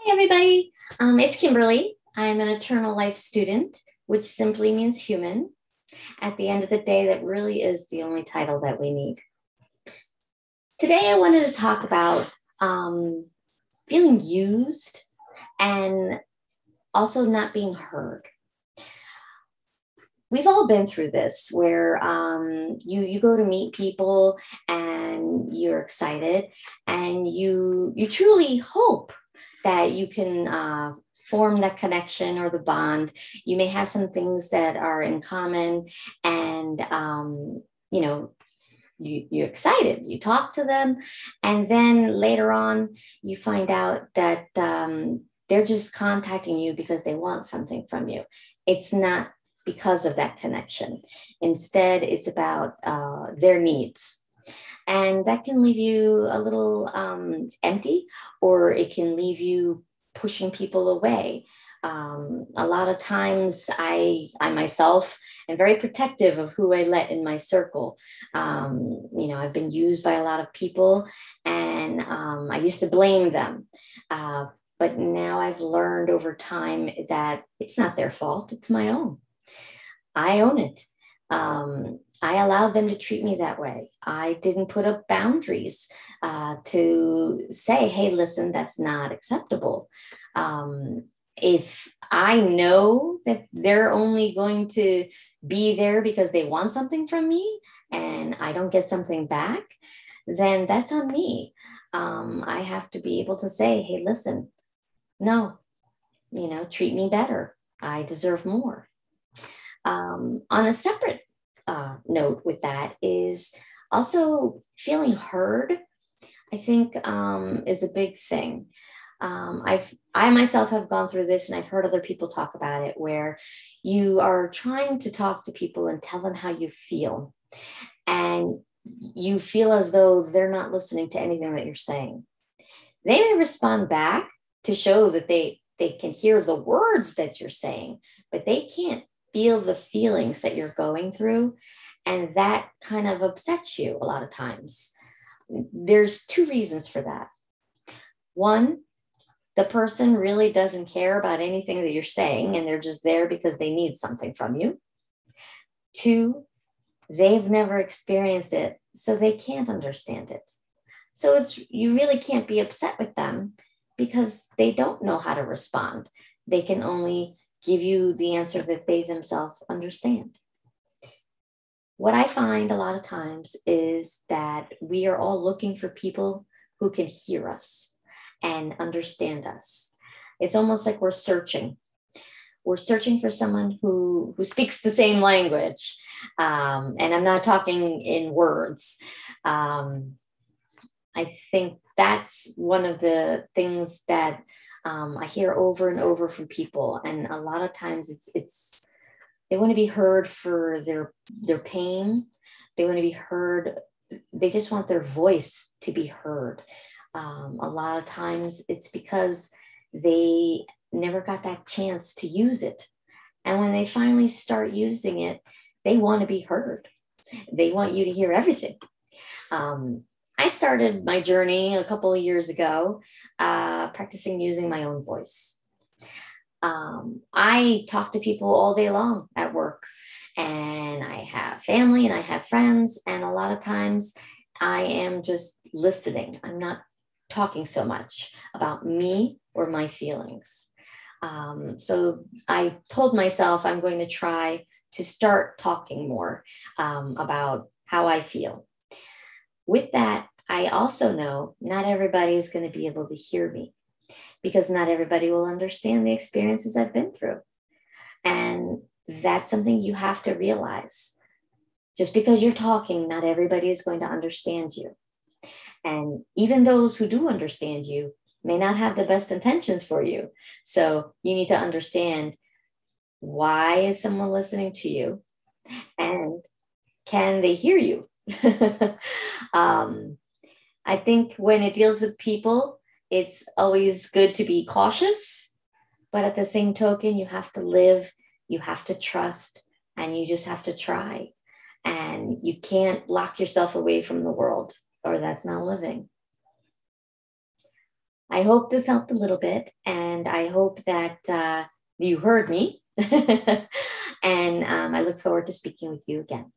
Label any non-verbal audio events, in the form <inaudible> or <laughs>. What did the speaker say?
Hi, everybody. Um, it's Kimberly. I'm an eternal life student, which simply means human. At the end of the day, that really is the only title that we need. Today, I wanted to talk about um, feeling used and also not being heard. We've all been through this where um, you you go to meet people and you're excited and you you truly hope that you can uh, form that connection or the bond. You may have some things that are in common, and um, you know, you, you're excited. You talk to them, and then later on, you find out that um, they're just contacting you because they want something from you. It's not because of that connection. Instead, it's about uh, their needs and that can leave you a little um, empty or it can leave you pushing people away um, a lot of times I, I myself am very protective of who I let in my circle. Um, you know, I've been used by a lot of people and um, I used to blame them. Uh, but now I've learned over time that it's not their fault, it's my own. I own it. Um, I allowed them to treat me that way. I didn't put up boundaries uh, to say, hey, listen, that's not acceptable. Um, if I know that they're only going to be there because they want something from me and I don't get something back, then that's on me. Um, I have to be able to say, hey, listen, no, you know, treat me better. I deserve more. Um, on a separate uh, note with that is also feeling heard, I think um, is a big thing. Um, I've I myself have gone through this and I've heard other people talk about it where you are trying to talk to people and tell them how you feel. And you feel as though they're not listening to anything that you're saying. They may respond back to show that they they can hear the words that you're saying, but they can't feel the feelings that you're going through. And that kind of upsets you a lot of times. There's two reasons for that. One, the person really doesn't care about anything that you're saying and they're just there because they need something from you. Two, they've never experienced it, so they can't understand it. So it's you really can't be upset with them because they don't know how to respond. They can only give you the answer that they themselves understand. What I find a lot of times is that we are all looking for people who can hear us and understand us. It's almost like we're searching. We're searching for someone who, who speaks the same language. Um, and I'm not talking in words. Um, I think that's one of the things that um, I hear over and over from people. And a lot of times it's, it's, they want to be heard for their, their pain. They want to be heard. They just want their voice to be heard. Um, a lot of times it's because they never got that chance to use it. And when they finally start using it, they want to be heard. They want you to hear everything. Um, I started my journey a couple of years ago, uh, practicing using my own voice. Um, I talk to people all day long at work, and I have family and I have friends, and a lot of times I am just listening. I'm not talking so much about me or my feelings. Um, so I told myself I'm going to try to start talking more um, about how I feel. With that, I also know not everybody is going to be able to hear me because not everybody will understand the experiences I've been through. And that's something you have to realize. Just because you're talking, not everybody is going to understand you. And even those who do understand you may not have the best intentions for you. So you need to understand why is someone listening to you and can they hear you? <laughs> um, I think when it deals with people, it's always good to be cautious, but at the same token, you have to live, you have to trust, and you just have to try. And you can't lock yourself away from the world or that's not living. I hope this helped a little bit, and I hope that uh, you heard me. <laughs> and um, I look forward to speaking with you again.